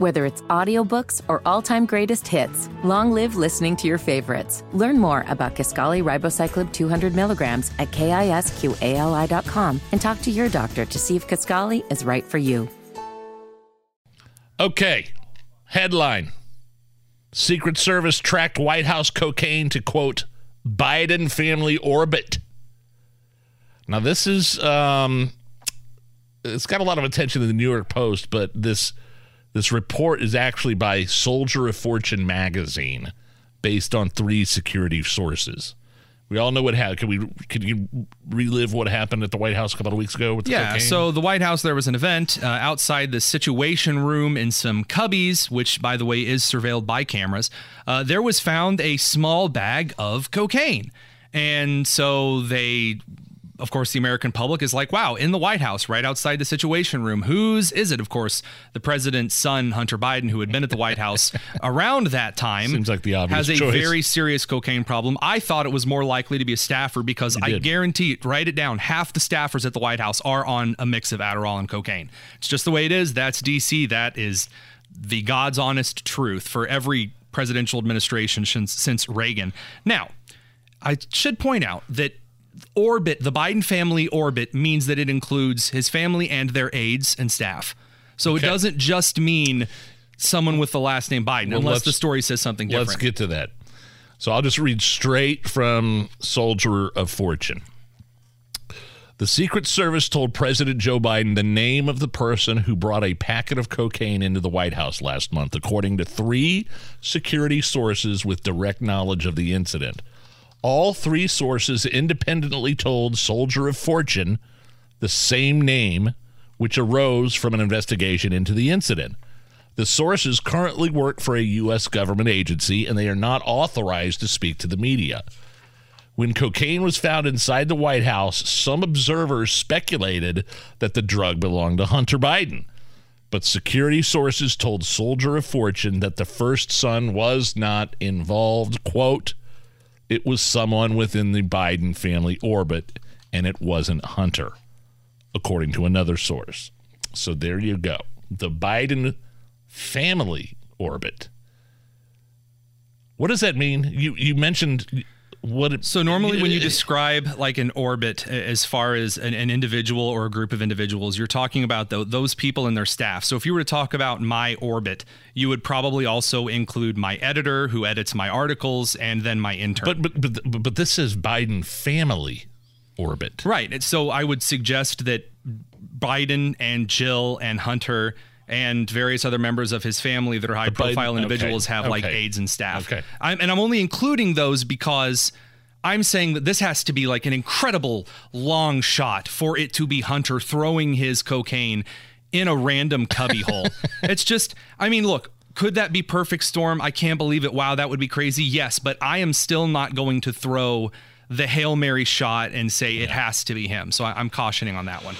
Whether it's audiobooks or all-time greatest hits, long live listening to your favorites. Learn more about Kisqali Ribociclib 200 milligrams at kisqali.com and talk to your doctor to see if Kisqali is right for you. Okay, headline. Secret Service tracked White House cocaine to quote Biden family orbit. Now this is um it's got a lot of attention in the New York Post, but this this report is actually by Soldier of Fortune magazine, based on three security sources. We all know what happened. Can we? Can you relive what happened at the White House a couple of weeks ago with the Yeah, cocaine? so the White House, there was an event uh, outside the Situation Room in some cubbies, which, by the way, is surveilled by cameras. Uh, there was found a small bag of cocaine. And so they, of course, the American public is like, wow, in the White House, right outside the Situation Room. Whose is it? Of course, the president's son, Hunter Biden, who had been at the White House around that time. Seems like the obvious Has a choice. very serious cocaine problem. I thought it was more likely to be a staffer because I guarantee it, write it down, half the staffers at the White House are on a mix of Adderall and cocaine. It's just the way it is. That's DC. That is the God's honest truth for every presidential administration since, since Reagan. Now, I should point out that orbit, the Biden family orbit, means that it includes his family and their aides and staff. So Okay. it doesn't just mean someone with the last name Biden, Well, unless the story says something different. Let's get to that. So I'll just read straight from Soldier of Fortune. The Secret Service told President Joe Biden the name of the person who brought a packet of cocaine into the White House last month, according to three security sources with direct knowledge of the incident. All three sources independently told Soldier of Fortune the same name, which arose from an investigation into the incident. The sources currently work for a U.S. government agency and they are not authorized to speak to the media. When cocaine was found inside the White House, some observers speculated that the drug belonged to Hunter Biden. But security sources told Soldier of Fortune that the first son was not involved. Quote, it was someone within the Biden family orbit, and it wasn't Hunter, according to another source. So there you go. The Biden family orbit. What does that mean? You you mentioned what it, So normally, when you describe like an orbit, as far as an, an individual or a group of individuals, you're talking about tho- those people and their staff. So if you were to talk about my orbit, you would probably also include my editor, who edits my articles, and then my intern. but but but but this is Biden family orbit. Right. So I would suggest that Biden and Jill and Hunter and various other members of his family that are high profile individuals okay, have like aides and staff. Okay. I'm, and I'm only including those because I'm saying that this has to be like an incredible long shot for it to be Hunter throwing his cocaine in a random cubby hole. It's just, I mean, look, could that be perfect storm? I can't believe it. Wow, that would be crazy. Yes, but I am still not going to throw the Hail Mary shot and say it has to be him. So I, I'm cautioning on that one.